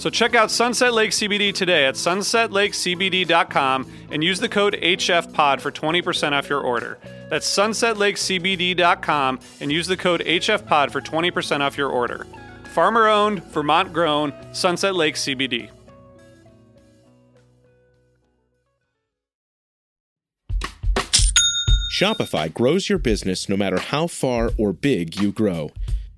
So check out Sunset Lake CBD today at sunsetlakecbd.com and use the code HFPOD for 20% off your order. That's sunsetlakecbd.com and use the code HFPOD for 20% off your order. Farmer owned, Vermont grown, Sunset Lake CBD. Shopify grows your business no matter how far or big you grow.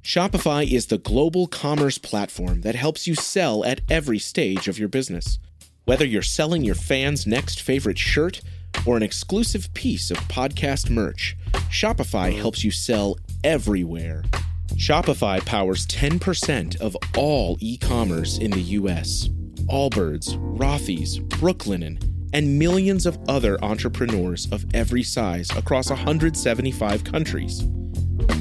Shopify is the global commerce platform that helps you sell at every stage of your business. Whether you're selling your fans' next favorite shirt or an exclusive piece of podcast merch, Shopify helps you sell everywhere. Shopify powers 10% of all e commerce in the US. Allbirds, Rothy's, Brooklinen, and millions of other entrepreneurs of every size across 175 countries.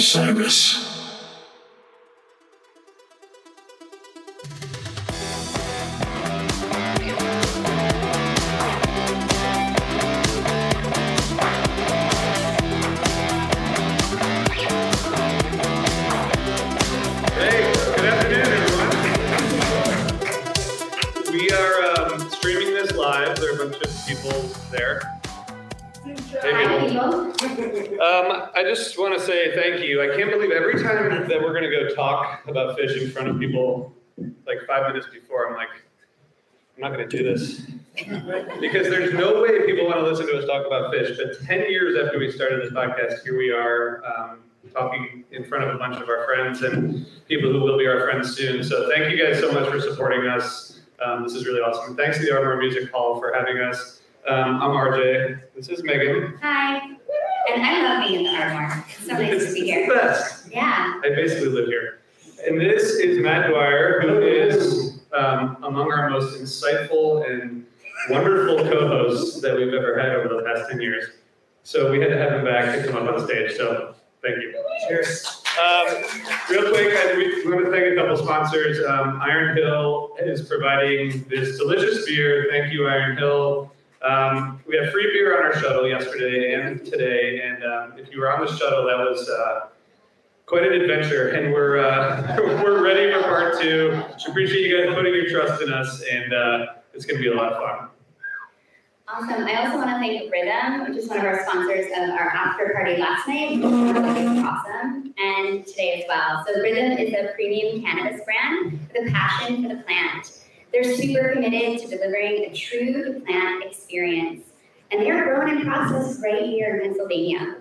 Osiris. Fish in front of people, like five minutes before, I'm like, I'm not going to do this. because there's no way people want to listen to us talk about Phish. But 10 years after we started this podcast, here we are um, talking in front of a bunch of our friends and people who will be our friends soon. So thank you guys so much for supporting us. Um, this is really awesome. Thanks to the Ardmore Music Hall for having us. Um, I'm RJ. This is Megan. Hi. And I love being in the Ardmore. It's so nice to be It's here. the best. Yeah. I basically live here. And this is Matt Dwyer, who is um, among our most insightful and wonderful co-hosts that we've ever had over the past 10 years. So we had to have him back to come up on stage. So thank you. Cheers. Um, real quick, I, we, we want to thank a couple sponsors. Um, Iron Hill is providing this delicious beer. Thank you, Iron Hill. Um, we had free beer on our shuttle yesterday and today, and um, if you were on the shuttle, that was uh, quite an adventure. And we're uh, we're ready for part two. We Appreciate you guys putting your trust in us, and uh, it's going to be a lot of fun. Awesome. I also want to thank Rythm, which is one of our sponsors of our after party last night. which was awesome. And today as well. So Rythm is a premium cannabis brand with a passion for the plant. They're super committed to delivering a true plant experience. And they're grown and processed right here in Pennsylvania.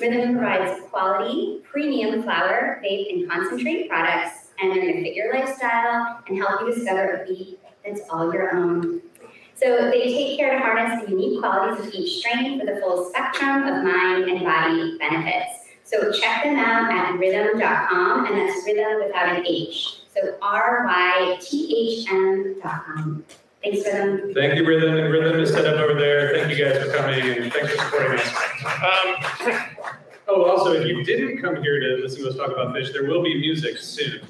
Rythm provides quality, premium flower, vape, and concentrate products, and they're gonna fit your lifestyle and help you discover a beat that's all your own. So they take care to harness the unique qualities of each strain for the full spectrum of mind and body benefits. So check them out at rythm.com, and that's rhythm without an H. So R Y T H M.com. Thanks, Rythm. Thank you, Rythm, and Rythm is set up over there. Thank you guys for coming, and thanks for supporting us. Um, oh, also, if you didn't come here to listen to us talk about Phish, there will be music soon.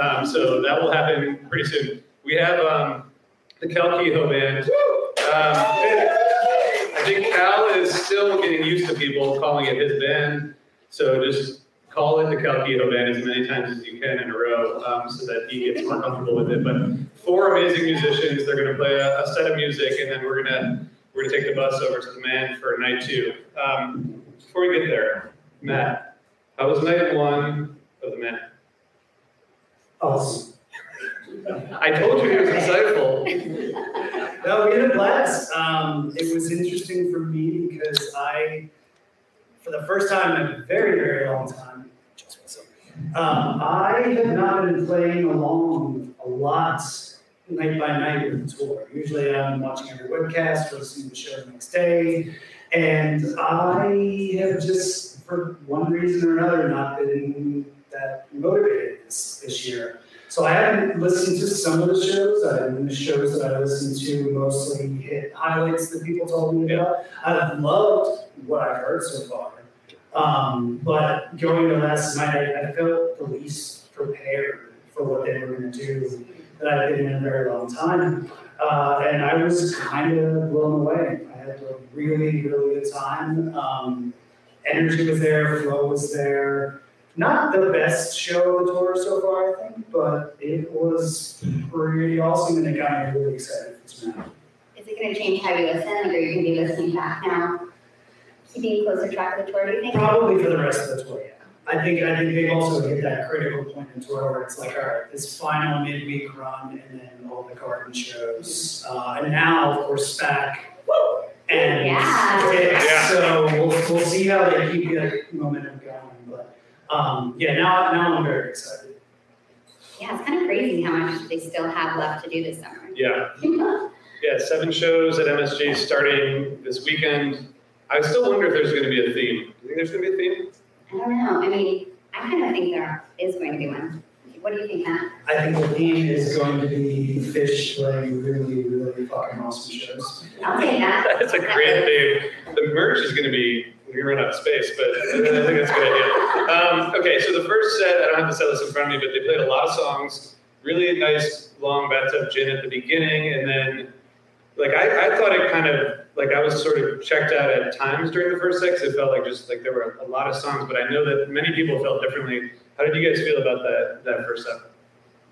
Um, so that will happen pretty soon. We have um, the Cal Kehoe Band. Um, I think Cal is still getting used to people calling it his band. So just call it the Cal Kehoe Band as many times as you can in a row um, so that he gets more comfortable with it. But four amazing musicians. They're going to play a, a, set of music, and then we're gonna we're gonna take the bus over to the Mann for night two. Um, before we get there, Matt, how was night one of the Mann? Awesome. I told you he was insightful. no, we had a blast. Um, it was interesting for me because I, for the first time in a very, very long time, um, I have not been playing along a lot night by night with the tour. Usually I'm watching every webcast or listening to the show the next day. And I have just, for one reason or another, not been that motivated this, this year. So I haven't listened to some of the shows. I mean, the shows that I listened to mostly hit highlights that people told me about. I've loved what I've heard so far. Um, but going to last night, I, I felt the least prepared for what they were going to do that I've been in a very long time. Uh, and I was kind of blown away. I had a really, really good time. Um, energy was there, flow was there. Not the best show of the tour so far, I think, but it was pretty awesome and it got me really excited for tonight. Is it going to change how you listen? Are you going to be listening back now, keeping closer track of the tour, do you think? Probably for the rest of the tour, yeah. I think I think they've also hit that critical point in tour where it's like, all right, this final midweek run and then all the garden shows. Uh, and now, of course, SPAC. And Yeah. Yeah. so we'll, we'll see how they keep the momentum going. But um, yeah, now now I'm very excited. Yeah, it's kind of crazy how much they still have left to do this summer. Yeah, yeah, seven shows at MSG starting this weekend. I still wonder if there's going to be a theme. Do you think there's going to be a theme? I don't know. I mean, I kind of think there is going to be one. What do you think, Matt? I think the theme is going to be Phish playing really, really fucking awesome shows. I'll take that. That's a great theme. The merch is going to be, we're going to run out of space, but I think that's a good idea. Um, okay, so the first set, I don't have the set list in front of me, but they played a lot of songs. Really nice long bathtub gin at the beginning, and then, like, I, I thought it kind of, like, I was sort of checked out at times during the first 'cause it felt like just, like, there were a lot of songs, but I know that many people felt differently. How did you guys feel about that, that first set?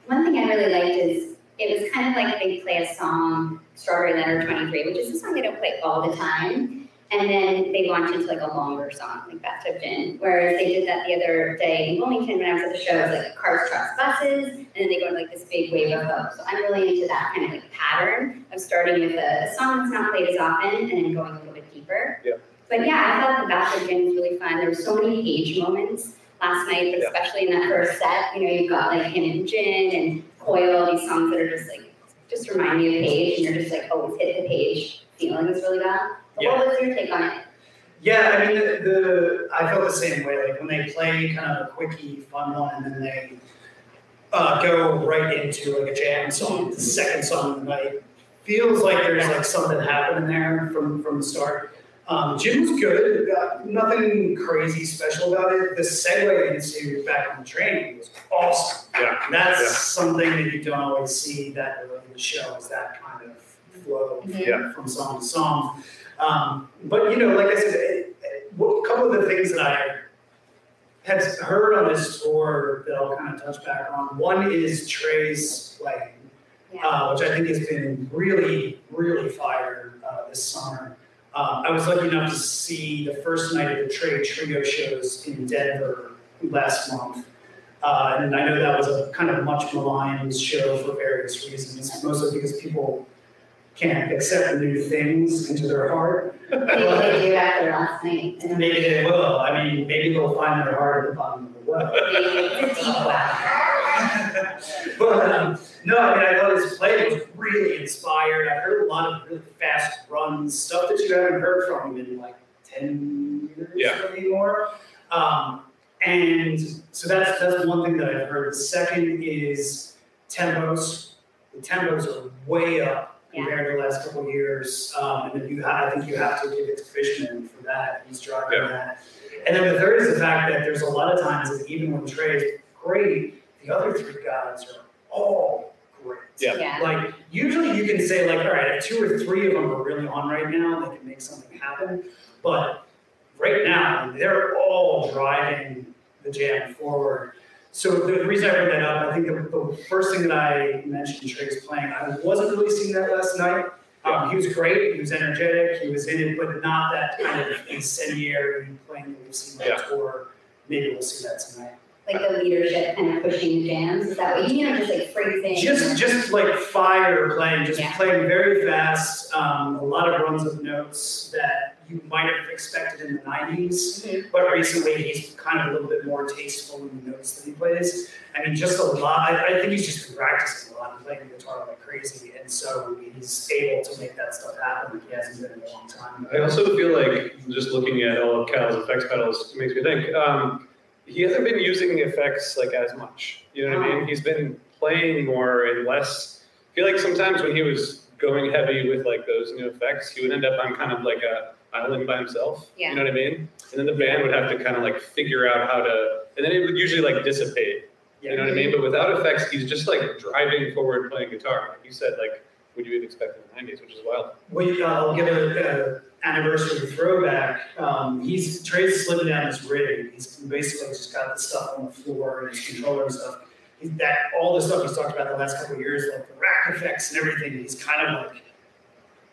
One thing I really liked is it was kind of like they play a song, Strawberry Letter 23, which is a song they don't play all the time. And then they launch into like a longer song, like Bathtub Gin. Whereas they did that the other day in Wilmington when I was at the show, it was like cars, trucks, buses, and then they go into like this big wave of hope. So I'm really into that kind of like pattern of starting with a song that's not played as often and then going a little bit deeper. Yeah. But yeah, I thought the Bathtub Gin was really fun. There were so many page moments last night, but Yeah. especially in that first set, you know, you've got like him and Gin and Coil, these songs that are just like, just remind me of Page, and you're just like always hit the page feelings really well. But what was your take on it? Yeah, I mean, the, the I felt the same way. Like when they play kind of a quickie, fun one, and then they uh, go right into like a jam song, the second song of the night. Feels like there's like something happening there from from the start. Um, Jim was good. Uh, nothing crazy special about it. The segue into back on the train was awesome. Yeah. And that's Yeah. something that you don't always see that early in the show is that kind of flow Yeah. from song to song. Um, but you know, like I said, it, it, a couple of the things that I had heard on this tour that I'll kind of touch back on. One is Trey's playing, Yeah. uh, which I think has been really, really fire uh, this summer. Um, I was lucky enough to see the first night of the Trey Trio shows in Denver last month. Uh, and I know that was a kind of much maligned show for various reasons, mostly because people can't accept new things into their heart. Maybe they do after last night. I. Maybe they will. I mean, maybe they'll find their heart at the bottom of the well. Maybe it's a deep well. but um, no, I mean, I thought this play was really inspired. I heard a lot of really fast runs, stuff that you haven't heard from him in like 10 years Yeah. maybe more. Um, and so that's, that's one thing that I've heard. The second is tempos. The tempos are way up compared to the last couple of years. Um, and then you ha- I think you have to give it to Fishman for that. He's driving Yeah. that. And then the third is the fact that there's a lot of times that even when Trey's great, the other three guys are all great. Yeah. Yeah. Like usually you can say like, all right, if two or three of them are really on right now, they can make something happen. But right now, they're all driving the jam forward. So the reason I bring that up, I think the, the first thing that I mentioned Trey's playing, I wasn't really seeing that last night. Um, he was great, he was energetic, he was in it, but not that kind of incendiary playing that we've seen on Yeah. tour. Maybe we'll see that tonight. Like the leadership kind of pushing the jams, is that what you mean, or just like phrasing? Just, just like fire playing, just Yeah. playing very fast, um, a lot of runs of notes that you might have expected in the nineties. Mhm. But recently, he's kind of a little bit more tasteful in the notes that he plays. I mean, just a lot. I, I think he's just been practicing a lot and playing the guitar like crazy, and so he's able to make that stuff happen like he hasn't been in a long time. I also feel like just looking at all of Cal's effects pedals makes me think um, he hasn't been using the effects like as much. You know what I mean? He's been playing more and less. I feel like sometimes when he was going heavy with like those new effects, he would end up on kind of like a island by himself. Yeah. You know what I mean? And then the band would have to kind of like figure out how to, and then it would usually like dissipate. You know what I mean? But without effects, he's just like driving forward playing guitar. Like you said, like would you would expect in the '90s, which is wild. We, uh, I'll give a, a anniversary throwback. Um, he's Trey's slipping down his rig. He's basically just got the stuff on the floor and his controller and stuff. He's that all the stuff he's talked about the last couple of years, like the rack effects and everything. He's kind of like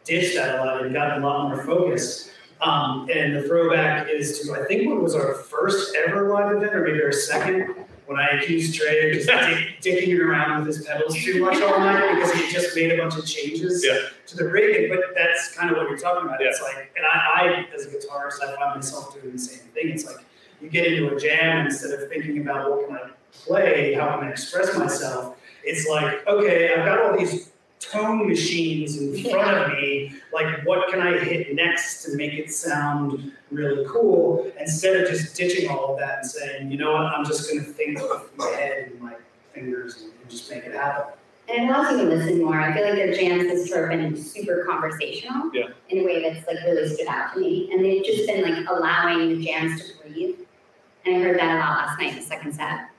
ditched that a lot and gotten a lot more focused. Um, and the throwback is to I think what was our first ever live event, or maybe our second, when I accused Trey of just dick, dicking around with his pedals too much all night because he just made a bunch of changes Yeah. to the rig. But that's kind of what you're talking about. It's like, and I, I, as a guitarist, I find myself doing the same thing. It's like you get into a jam and instead of thinking about what can I play, how can I express myself, it's like, okay, I've got all these tone machines in front of me. Like, what can I hit next to make it sound really cool? Instead of just ditching all of that and saying, you know what, I'm just going to think with my head and my fingers and, and just make it happen. And it allows you to listen more. I feel like their jams has sort of been super conversational. Yeah. In a way that's like really stood out to me. And they've just been like allowing the jams to breathe. And I heard that a lot last night in the second set.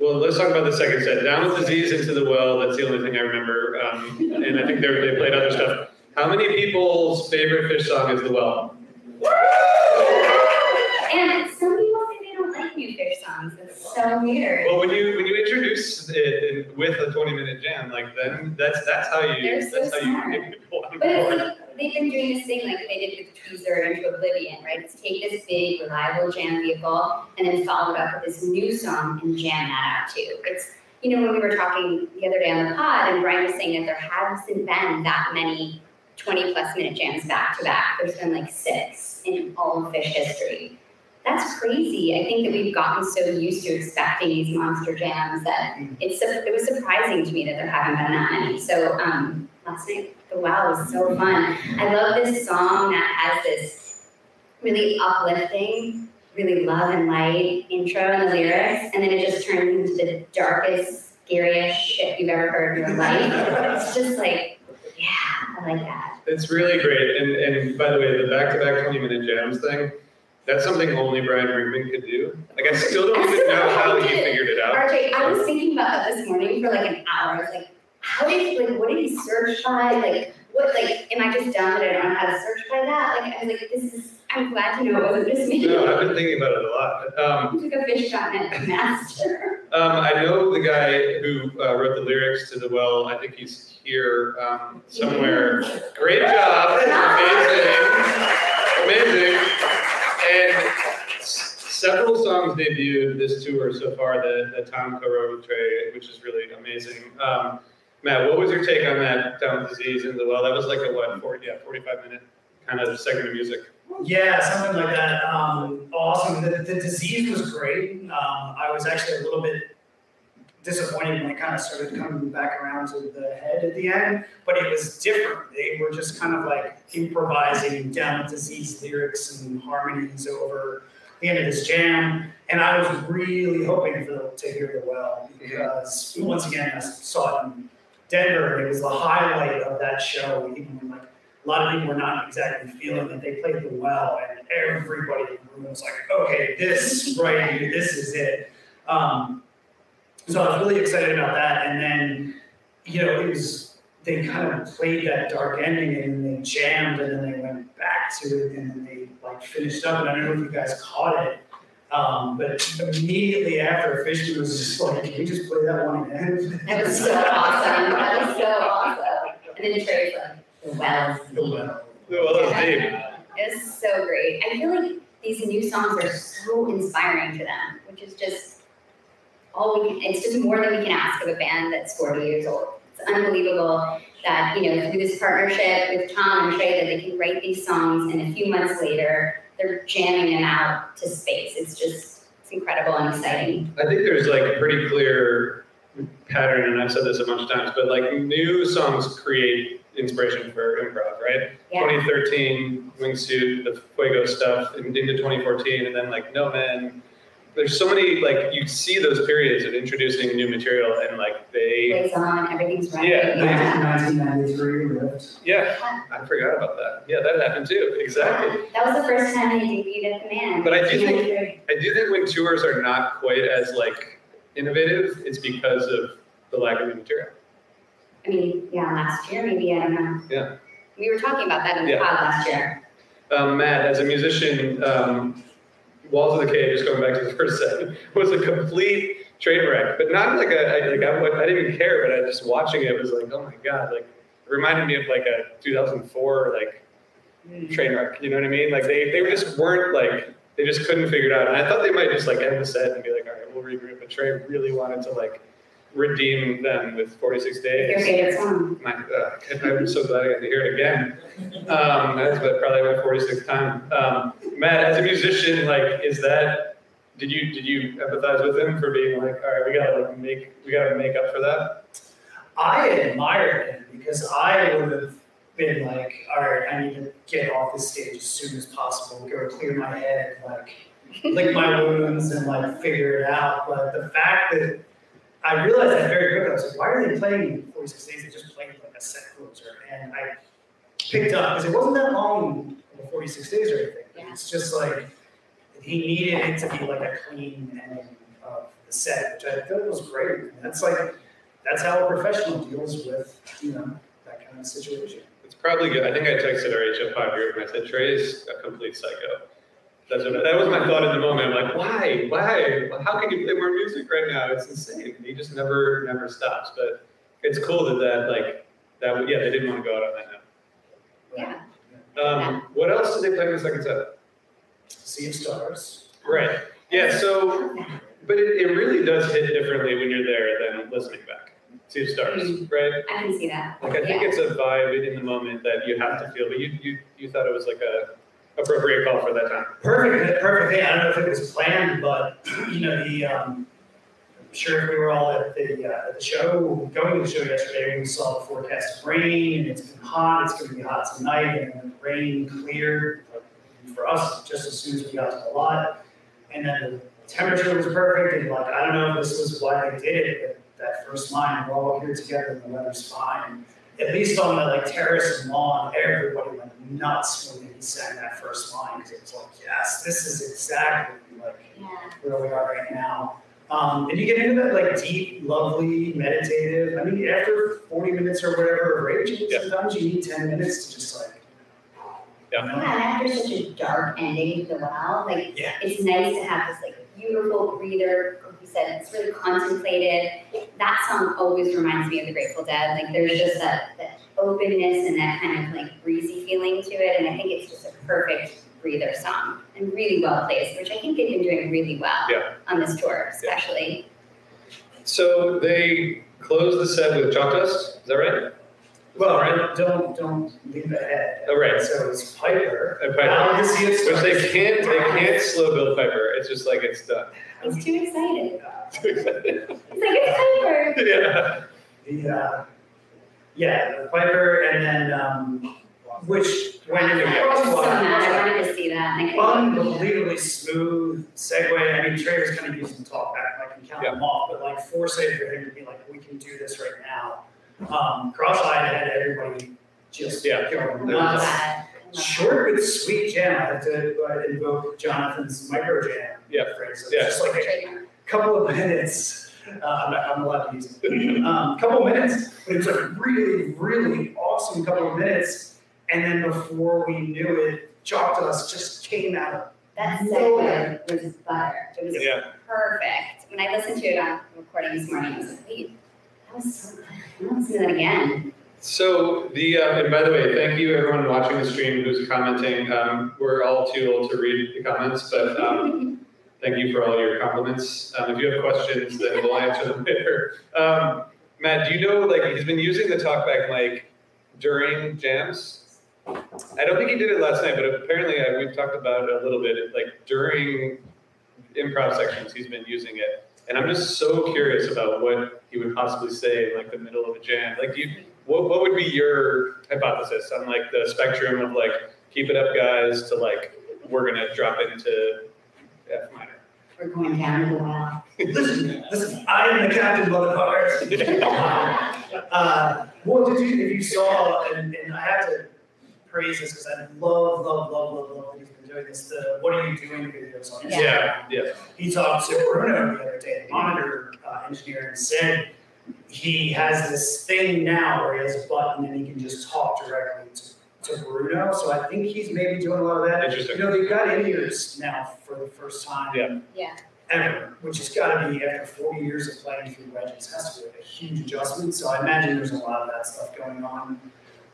Well, let's talk about the second set. Down with disease into the well. That's the only thing I remember. Um, and I think they they played other stuff. How many people's favorite Phish song is the well? And some people say they don't like new Phish songs. It's so weird. Well, when you when you introduce it in, with a 20 minute jam, like then that's that's how you so that's how you get people on But it's board. like, they've been doing this thing like they did with Tweezer into Oblivion, right? It's take this big, reliable jam vehicle and then follow it up with this new song and jam that out too. It's, you know, when we were talking the other day on the pod and Brian was saying that there hasn't been that many 20 plus minute jams back to back. There's been like six in all of Phish history. That's crazy. I think that we've gotten so used to expecting these monster jams that it's it was surprising to me that there haven't been that many. So um, last night the wow was so fun. I love this song that has this really uplifting, really love and light intro and the lyrics, and then it just turns into the darkest, scariest shit you've ever heard in your life. It's just like, yeah, I like that. It's really great. And and by the way, the back to back 20 minute jams thing, that's something only Brian Brinkman could do. Like I still don't even know how he figured it out. RJ, I was thinking about that this morning for like an hour. I was like, how did like what did he search by? Like what like am I just dumb that I don't know how to search by that? Like I was like, this is I'm glad to know it wasn't just me. No, I've been thinking about it a lot. Um, He took a phish.net master. Um, I know the guy who uh, wrote the lyrics to the well. I think he's here um, somewhere. Great job, amazing, amazing. And several songs debuted this tour so far that, that Tom co-wrote with Trey, which is really amazing. Um, Matt, what was your take on that Down with Disease in the well? That was like a what, 40, yeah, 45 minute kind of segment of music. Yeah, something like that. Um, awesome. The, the disease was great. Um, I was actually a little bit disappointed when it kind of started coming back around to the head at the end, but it was different. They were just kind of like improvising down with disease lyrics and harmonies over the end of this jam. And I was really hoping for to hear the well because once again, I saw it in Denver it was the highlight of that show, even when like a lot of people were not exactly feeling that they played the well, and everybody in the room was like, okay, this right here, this is it. Um, so I was really excited about that. And then, you know, it was, they kind of played that dark ending and then they jammed and then they went back to it and then they like finished up. And I don't know if you guys caught it. Um, but immediately after, Fishman was just like, "Can we just play that one again?" That was so awesome. That was so awesome. And then Trey's like, well, The well. Well, that was deep. It was so great. I feel like these new songs are so inspiring to them, which is just all we can, it's just more than we can ask of a band that's 40 years old. It's unbelievable that, you know, through this partnership with Tom and Trey, that they can write these songs and a few months later, they're jamming them out to space. It's just, it's incredible and exciting. I think there's like a pretty clear pattern, and I've said this a bunch of times, but like new songs create inspiration for improv, right? Yeah. 2013, Wingsuit, the Fuego stuff, into 2014, and then like No Man. There's so many like you see those periods of introducing new material, and like they, Plays on, everything's right. Yeah, yeah. 1993 Rift. yeah, I forgot about that. Yeah, that happened too. Exactly. That was the first time they debuted at the Mann. But I do think- I do think when tours are not quite as like innovative, it's because of the lack of new material. I mean, yeah, last year, maybe, I don't know. Yeah. We were talking about that in the Yeah. pod last year. Um, Matt, as a musician, um, Walls of the Cave, just going back to the first set, was a complete train wreck. But not like a, I, like I, I didn't even care, but I just watching it was like, oh my god, like it reminded me of like a 2004 like hmm. train wreck. You know what I mean? Like they they just weren't like they just couldn't figure it out. And I thought they might just like end the set and be like, all right, we'll regroup. But Trey really wanted to like redeem them with 46 days. Your favorite song? My, uh, I'm so glad I got to hear it again. Um, that's about probably my 46th time. Um, Matt, as a musician, like, is that? Did you did you empathize with him for being like, all right, we gotta like make we gotta make up for that? I admired him because I would have been like, all right, I need to get off this stage as soon as possible, go clear my head, like lick my wounds and like figure it out. But the fact that I realized that very quickly, I was like, why are they playing 46 days? They just played like a set closer. And I picked up because it wasn't that long of a 46 days or anything. Yeah. It's just like he needed it to be like a clean ending of the set, which I thought was great. And that's like that's how a professional deals with, you know, that kind of situation. It's probably good. I think I texted our HF5 group and I said, Trey's a complete psycho. That's what, that was my thought in the moment. I'm like, why? Why? How can you play more music right now? It's insane. He just never, never stops. But it's cool that that, like, that, yeah, they didn't want to go out on that note. Yeah. Um, what else did they play in the second set? Sea of Stars. Right. Yeah. So, but it, it really does hit differently when you're there than listening back. See the stars, right? I can see that. Like I think Yeah. it's a vibe in the moment that you have to feel. But you you you thought it was like a appropriate call for that time. Perfect, perfect. Hey, I don't know if it was planned, but you know the. Um, I'm sure if we were all at the uh, at the show, going to the show yesterday, we saw the forecast of rain, and it's been hot. It's going to be hot tonight, and then the rain cleared for us just as soon as we got to the lot, and then the temperature was perfect. And like I don't know if this was why they did it, but that first line, we're all here together, and the weather's fine. At least on the like terrace and lawn, everybody went nuts when he sang that first line because it was like, yes, this is exactly like Yeah. where we are right now. Um, and you get into that like deep, lovely, meditative. I mean, after 40 minutes or whatever of raging, Yeah. sometimes you need 10 minutes to just like, Yeah. you know? Yeah, and after such a dark ending to the well, like Yeah. it's nice to have this like beautiful breather. Like you said, it's really contemplated. That song always reminds me of the Grateful Dead. Like there's just that, that openness and that kind of like breezy feeling to it. And I think it's just a perfect breather song and really well placed, which I think they've been doing really well Yeah. on this tour, especially. So they closed the set with Chalk Dust. Is that right? Well, right. don't don't leave ahead. Oh, right. So it's Piper. And Piper. Now the Sea of Which they can't they can't slow Bill Piper. It's just like it's done. It's too excited. too excited. It's like it's Piper. The uh, yeah, the Piper, and then um, which when in the I was so. I wanted to see that. And Unbelievably smooth segue. I mean, Trey was kind of using talk back, like, and count them off, but like foresight for him to be like, we can do this right now. Um, cross-eyed had everybody just Yeah. going Love nuts. that. Short but sweet jam. I have to uh, invoke Jonathan's micro jam Yeah. phrase. It's Yeah. Just like a Trademark. couple of minutes. Uh, I'm, not, I'm allowed to use it. Um, couple of minutes, but it was like a really, really awesome couple of minutes. And then before we knew it, Chalk Dust just came out of That segue was butter. It was Yeah. perfect. When I listened to it on recording this morning, I was like, wait, that listen that again. So the uh, and by the way, thank you everyone watching the stream who's commenting. Um, we're all too old to read the comments, but um, thank you for all your compliments. Um, if you have questions, then we'll answer them later. Um, Matt, do you know like he's been using the talkback mic during jams? I don't think he did it last night, but apparently uh, we've talked about it a little bit. Like during improv sections, he's been using it, and I'm just so curious about what he would possibly say in like the middle of a jam. Like, do you, what what would be your hypothesis on like the spectrum of like keep it up, guys, to like we're gonna drop into F minor? We're going down to the well. Listen, listen, I am the captain, motherfucker. Uh, what did you, if you saw, and, and I have to praise this because I love, love, love, love, love that he's been doing this, the what are you doing videos on Instagram. Yeah, yeah. He talked to Bruno the other day, the monitor uh, engineer, and said he has this thing now where he has a button and he can just talk directly to, to Bruno. So I think he's maybe doing a lot of that. Interesting. You know, they've got in-ears now for the first time Yeah. Yeah. ever, which has got to be after 40 years of playing through wedges, has to be a huge adjustment. So I imagine there's a lot of that stuff going on.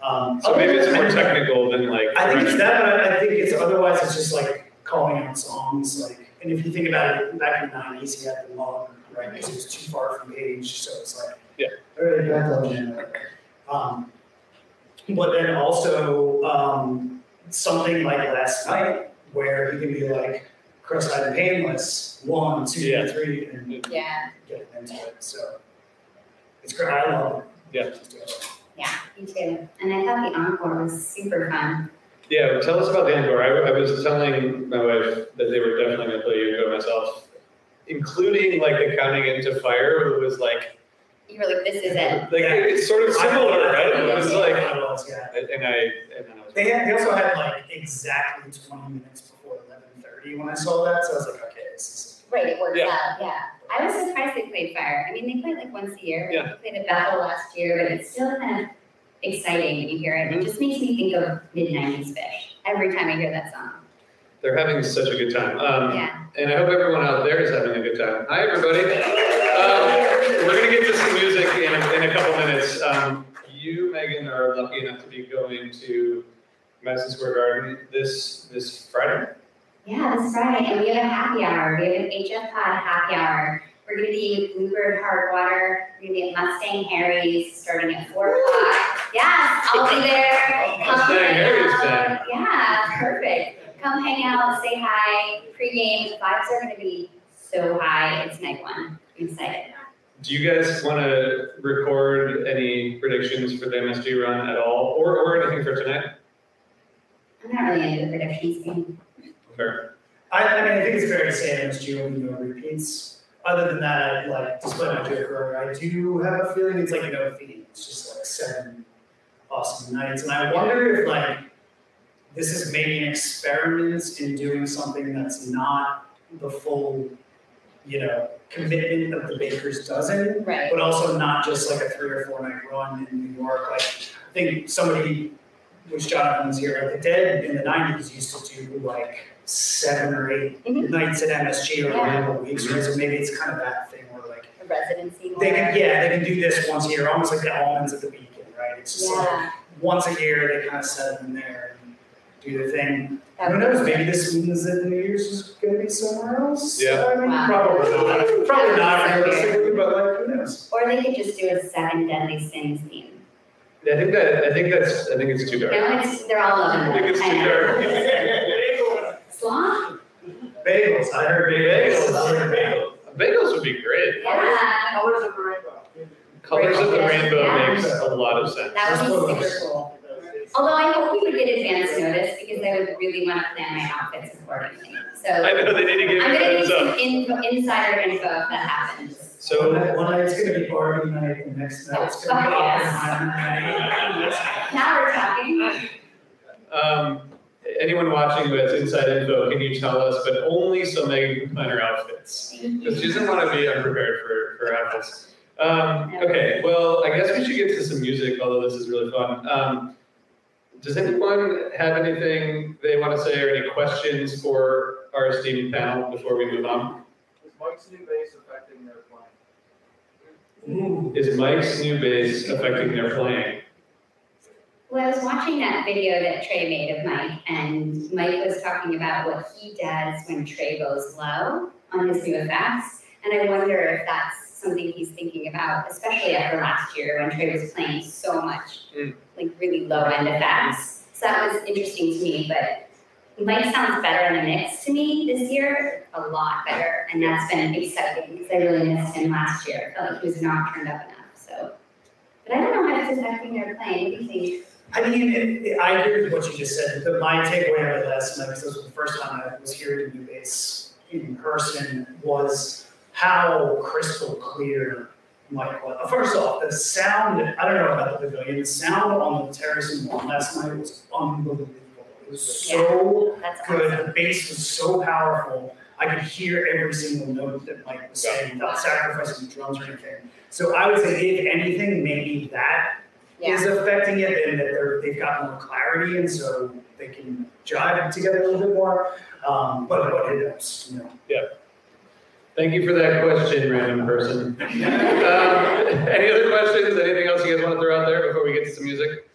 Um, So maybe it's more technical than like. I think it's that, but I I think it's otherwise it's just like calling out songs, like, and if you think about it, back in the 90s, he had the log, right? Because it was too far from age, so it's like, Yeah. Or you have to, um, but then also um, something like last night where he can be like cross-eyed and painless, one, two, Yeah. three, and Yeah. get into it. So it's great. I love it. Yeah. Yeah, me too. And I thought the encore was super fun. Yeah, tell us about the encore. I, I was telling my wife that they were definitely going to play Yugo myself, including like the counting into fire. It was like, You were like, this is it. like it's sort of similar, right? It was like, I was, yeah. and I, and then I was. They had, they also had like exactly twenty minutes before eleven thirty when I saw that, so I was like, okay, this is. Right, it works Yeah. out, yeah. I was surprised they played Fire. I mean, they play it like once a year. Yeah. They played a battle last year, but it's still kind of exciting when you hear it. Mhm. It just makes me think of mid nineties Phish every time I hear that song. They're having such a good time. Um, Yeah. And I hope everyone out there is having a good time. Hi, everybody. Um, we're going to get to some music in a, in a couple minutes. Um, you, Megan, are lucky enough to be going to Madison Square Garden this this Friday. Yeah, that's right. and we have a happy hour. We have an HF Pod happy hour. We're gonna be at Bluebird Hardwater. We're gonna be at Mustang Harry's starting at four o'clock. Yes, I'll be there. Mustang Harry's then. Yeah, perfect. Come hang out, say hi. Pre-game vibes are gonna be so high. It's night one. I'm excited. Do you guys want to record any predictions for the MSG run at all, or, or anything for tonight? I'm not really into the predictions game. Fair. I, I mean, I think it's fair to say MSG will be no repeats. Other than that, I like, despite my joke earlier, I do have a feeling it's like a no fee. It's just like seven awesome nights. And I wonder if like, this is maybe an experiment in doing something that's not the full, you know, commitment of the baker's dozen. Right. but also not just like a three or four night run in New York. Like I think somebody, which Jonathan was here, like the Dead in the '90s used to do like seven or 8 Mhm. nights at MSG over Yeah. a couple of weeks, right? So maybe it's kind of that thing where like A residency. they can, yeah, they can do this once a year, almost like the almonds at the beacon, right? It's just like Yeah. once a year they kind of set them there and do their thing. that Who would- knows? Maybe this means that New Year's is going to be somewhere else. Yeah. I mean, Wow. probably not. Probably not That would realistically, but like who knows? Or they could just do a seven deadly sins theme. I think that I think that's I think it's too dark. No, it's, they're all loving I it. think it's too dark. Sloth? Bagels. I heard bagels. I heard bagels. Bagels would be great. Yeah, Colors of the rainbow. Colors of the rainbow Yeah. makes a lot of sense. that would be super cool. Although I hope we would get advance notice because I would really want to plan my outfits accordingly. So I know they need to give gonna you a need heads some up. info, insider info if that happens. One So night, one night it's gonna be Barbie night, the next night it's gonna be Oh, yes. Oppenheimer night. Now we're talking. um, anyone watching who has inside info, can you tell us? But only so Megan can plan her outfits. Because she doesn't want to be unprepared for, for outfits. Um, okay, well, I guess we should get to some music, although this is really fun. Um, does anyone have anything they want to say or any questions for our esteemed panel before we move on? Is Mike's new bass affecting their playing? Is Mike's new bass affecting their playing? Well, I was watching that video that Trey made of Mike, and Mike was talking about what he does when Trey goes low on his new effects. And I wonder if that's something he's thinking about, especially after last year when Trey was playing so much, Mm. like really low end effects. So that was interesting to me, but Mike sounds better in the mix to me this year, a lot better. And that's been an exciting because I really missed him last year. I felt like he was not turned up enough, so. But I don't know how it's affecting their playing. What do you think? I mean, it, it, I agree with what you just said. But my takeaway out of last night, because this was the first time I was hearing the new bass in person, was how crystal clear Mike was. First off, the sound, I don't know about the pavilion, the sound on the terrace in one last night was unbelievable. It was so That's good. awesome. The bass was so powerful. I could hear every single note that Mike was saying without sacrificing the drums or anything. So I would say, if anything, maybe that is affecting it and that they're, they've got more clarity and so they can jive together a little bit more. Um, but, but it helps, you know. Yeah. Thank you for that question, random person. Um, any other questions? Anything else you guys want to throw out there before we get to some music?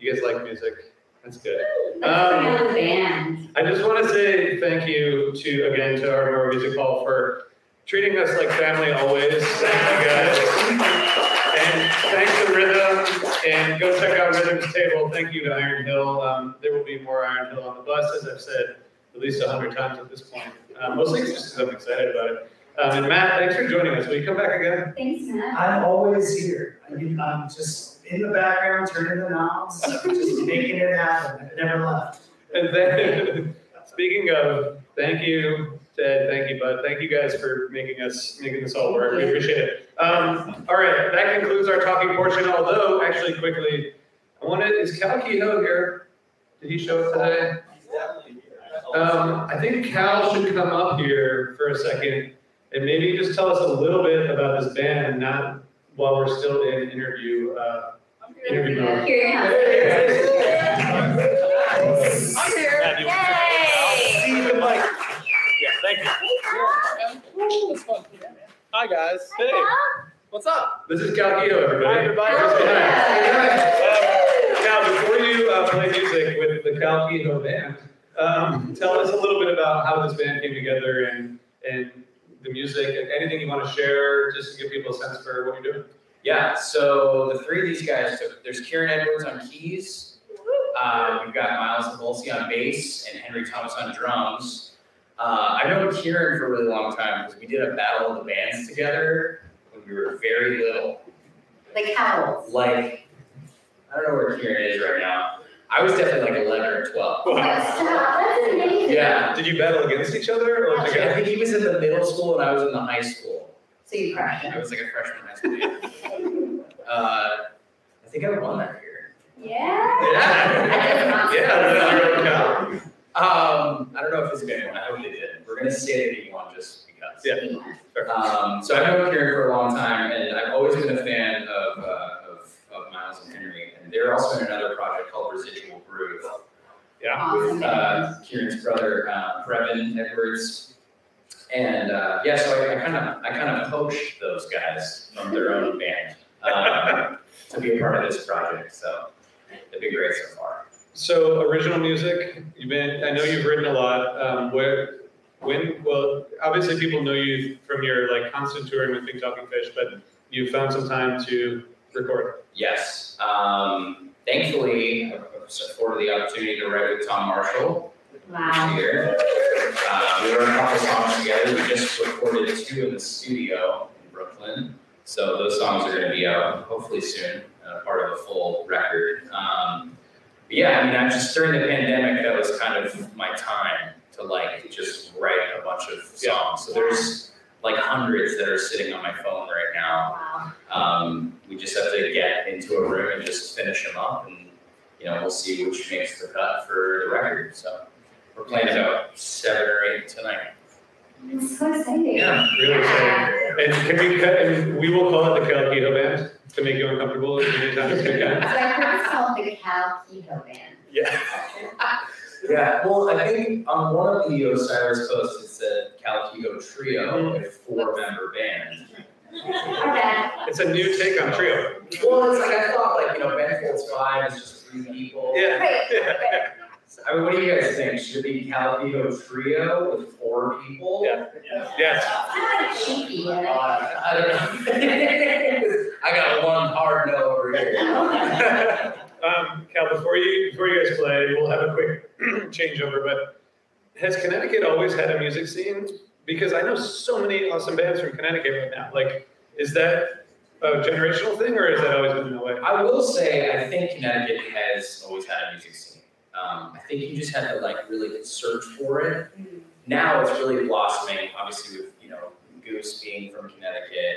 You guys like music? That's good. Um, out the band. I just want to say thank you to, again, to our Ardmore Music Hall for treating us like family always. Thank you guys. And thanks to Rythm, and go check out Rythm's table. Thank you to Iron Hill. Um, there will be more Iron Hill on the bus, as I've said at least a hundred times at this point. Uh, mostly just because I'm excited about it. Um, and Matt, thanks for joining us. Will you come back again? Thanks, Matt. I'm always here. I mean, I'm just in the background, turning the knobs, just making it happen. I never left. And then, speaking of, thank you, Ted, thank you, Bud, thank you guys for making us, making this all work, we appreciate it. Um, all right, that concludes our talking portion, although, actually, quickly, I wanted, is Cal Kehoe here? Did he show up today? Um, I think Cal should come up here for a second, and maybe just tell us a little bit about this band, not while we're still in interview, uh, interview mode. Here you I'm here. Yay! See the mic. Yeah, thank you. That's fun. Hi, guys. Hey, what's up? This is Cal Kehoe, everybody. Hi, everybody. Say hi. Um, Now, before you uh, play music with the Cal Kehoe band, um, tell us a little bit about how this band came together and and the music, and anything you want to share, just to give people a sense for what you're doing. Yeah, so the three of these guys, so there's Kieran Edwards on keys, uh, we've got Miles Volsi on bass, and Henry Thomas on drums. Uh, I've known Kieran for a really long time because we did a battle of the bands together when we were very little. Like how old? Like, I don't know where Kieran is right now. I was definitely like 11 or 12. Stop, that's amazing. Yeah. Did you battle against each other or I together? think he was in the middle school and I was in the high school. So you crushed I was like a freshman in high school. Uh, I think I won that year. Yeah? Yeah. That is Yeah, awesome. that's your Cal. Um, I don't know if it's a good one. I hope they did. We're gonna say that he won just because. Yeah. Um, so I've known Kieran for a long time, and I've always been a fan of, uh, of, of Miles and Henry. And they're also in another project called Residual Groove Yeah. Awesome. with uh, Kieran's brother uh, Brevin Edwards. And uh, yeah, so I kind of I kind of poached those guys from their own band uh, to be a part of this project. So they've been great so far. So original music, you've been, I know you've written a lot. Um, where, when, well, obviously people know you from your like constant touring with Pink Talking Fish, but you found some time to record. Yes. Um, thankfully, I was afforded the opportunity to write with Tom Marshall Wow. this year. Uh, we wrote a couple songs together. We just recorded two in the studio in Brooklyn. So those songs are going to be out hopefully soon, uh, part of a full record. Um, but yeah, I mean, I'm just during the pandemic, that was kind of my time to like just write a bunch of songs. So there's like hundreds that are sitting on my phone right now. Um, we just have to get into a room and just finish them up, and you know we'll see which makes the cut for the record. So we're playing about seven or eight tonight. It's so exciting. Yeah. Really exciting. And can we cut, and we will call it the Cal Kehoe Band. To make you uncomfortable as many times as we So. I heard it's called the Cal Keto Band. Yeah. Yeah, well, I think on one of the Osiris posts, it said Calico Trio, mm-hmm. a four-member band. Okay. It's a new take on trio. Well, it's like, I thought, like, you know, Ben Folds Five is just three people. Yeah. Right, Yeah. I mean, what do you guys think? Should it be Cal Kehoe Trio with four people? Yeah. Yes. Kind of cheeky, you Uh, know? I don't know. I got one hard no over here. Um, Cal, before you before you guys play, we'll have a quick changeover. But has Connecticut always had a music scene? Because I know so many awesome bands from Connecticut right now. Like, is that a generational thing, or has that always been that way? I will say, I think Connecticut has always had a music scene. Um, I think you just had to like really search for it. Now it's really blossoming, obviously with, you know, Goose being from Connecticut.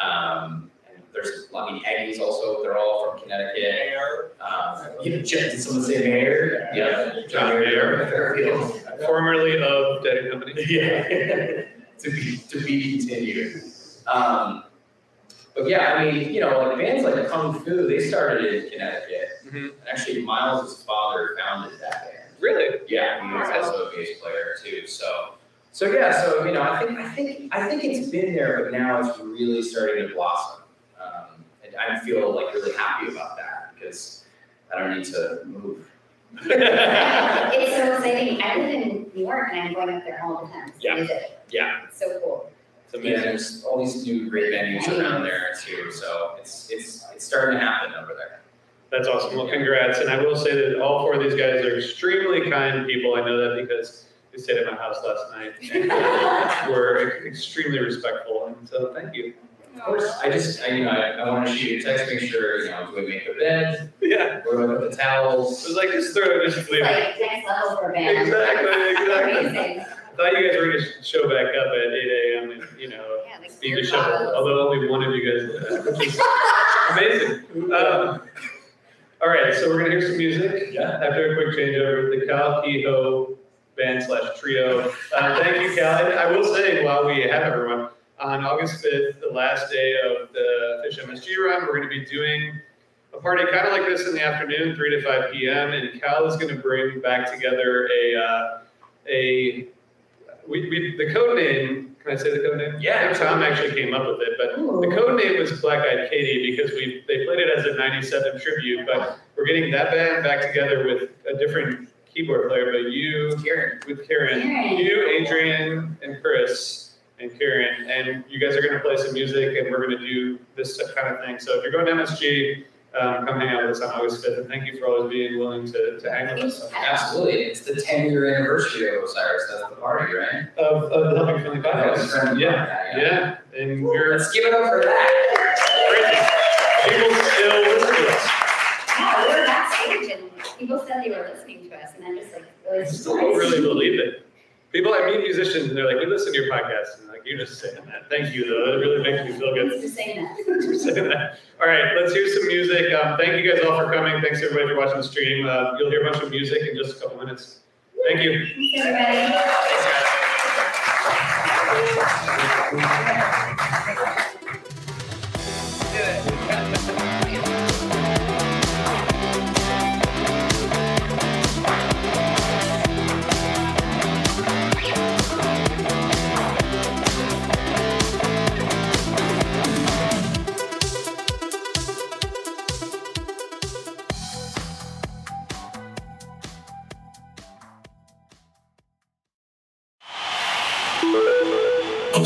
Um, and there's, I mean, Eggy's also, they're all from Connecticut. Um, you know, Jeff, did someone say mayor? Yeah. John Mayer, Fairfield. Formerly of Dead and Company. Yeah. To be, to be continued. Um, but yeah, I mean, you know, like bands like the Kung Fu, they started in Connecticut. Mhm. Actually, Miles' father founded that band. Really? Yeah, he was also a bass player too. So, so yeah, so you know, I think I think I think it's been there, but now it's really starting to blossom. Um, and I feel like really happy about that because I don't need to move. It's so exciting. I live in New York and I'm going up there all the time. to Yeah. visit. Yeah. It's so cool. It's Yeah, there's all these new great venues around there too. So it's it's it's starting to happen over there. That's awesome. Well, congrats. And I will say that all four of these guys are extremely kind people. I know that because they stayed at my house last night and were extremely respectful. And so thank you. Of course, I just I, you know I, I want to shoot you a text, make sure you know do we make the bed, Yeah. where do I put the towels? It was like, just throw it, just It's leave it. like next level for a band. Exactly, exactly. Amazing. I thought you guys were going to show back up at 8 a.m. and, you know, Yeah, like beat beer the shovel, although only one of you guys did that, which is amazing. Um, all right, so we're going to hear some music. Yeah. After a quick changeover, with the Cal Kehoe band slash trio. Uh, thank you, Cal. I will say, while we have everyone, on August 5th, the last day of the Phish MSG run, we're going to be doing a party kind of like this in the afternoon, 3 to 5 p.m. And Cal is going to bring back together a, uh, a we, we, the code name, can I say the code name? Yeah. Tom actually came up with it, but oh. the code name was Black Eyed Katie because we they played it as a 97 tribute, but we're getting that band back together with a different keyboard player, but you Karen. with Karen, Karen. you, Adrian, and Chris, and Karen, and you guys are going to play some music, and we're going to do this kind of thing. So if you're going to MSG, um, come hang out with us on August 5th, and thank you for always being willing to, to hang with us. Absolutely, it's the 10 year anniversary of Osiris. That's the party, right? Of, of the Helping Friendly Podcast. friends Yeah, with that, yeah, and we're Let's give it up for that. crazy. People still listen to us. Yeah, we were backstage and people said they were listening to us and I'm just like really I surprised. still don't really believe it. People, I meet musicians, and they're like, "We listen to your podcast," and I'm like, "You're just saying that." Thank you, though. It really makes me feel good. Thanks for saying that. Thanks for saying that. All right, let's hear some music. Um, thank you guys all for coming. Thanks everybody for watching the stream. Uh, you'll hear a bunch of music in just a couple minutes. Thank you. Thanks, everybody.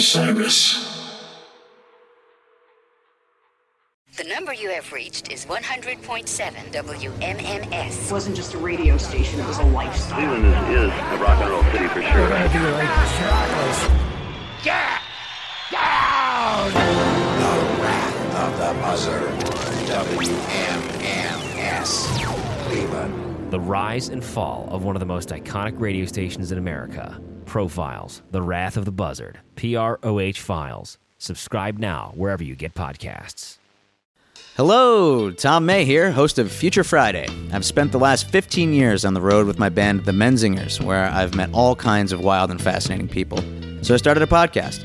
Osiris. The number you have reached is 100.7 WMMS. It wasn't just a radio station, it was a lifestyle. Cleveland is, is a rock and roll city for sure. of the buzzer. WMMS. Cleveland. The rise and fall of one of the most iconic radio stations in America. Profiles, The Wrath of the Buzzard, PROH Files. Subscribe now wherever you get podcasts. Hello, Tom May here, host of Future Friday. I've spent the last 15 years on the road with my band, The Menzingers, where I've met all kinds of wild and fascinating people. So I started a podcast.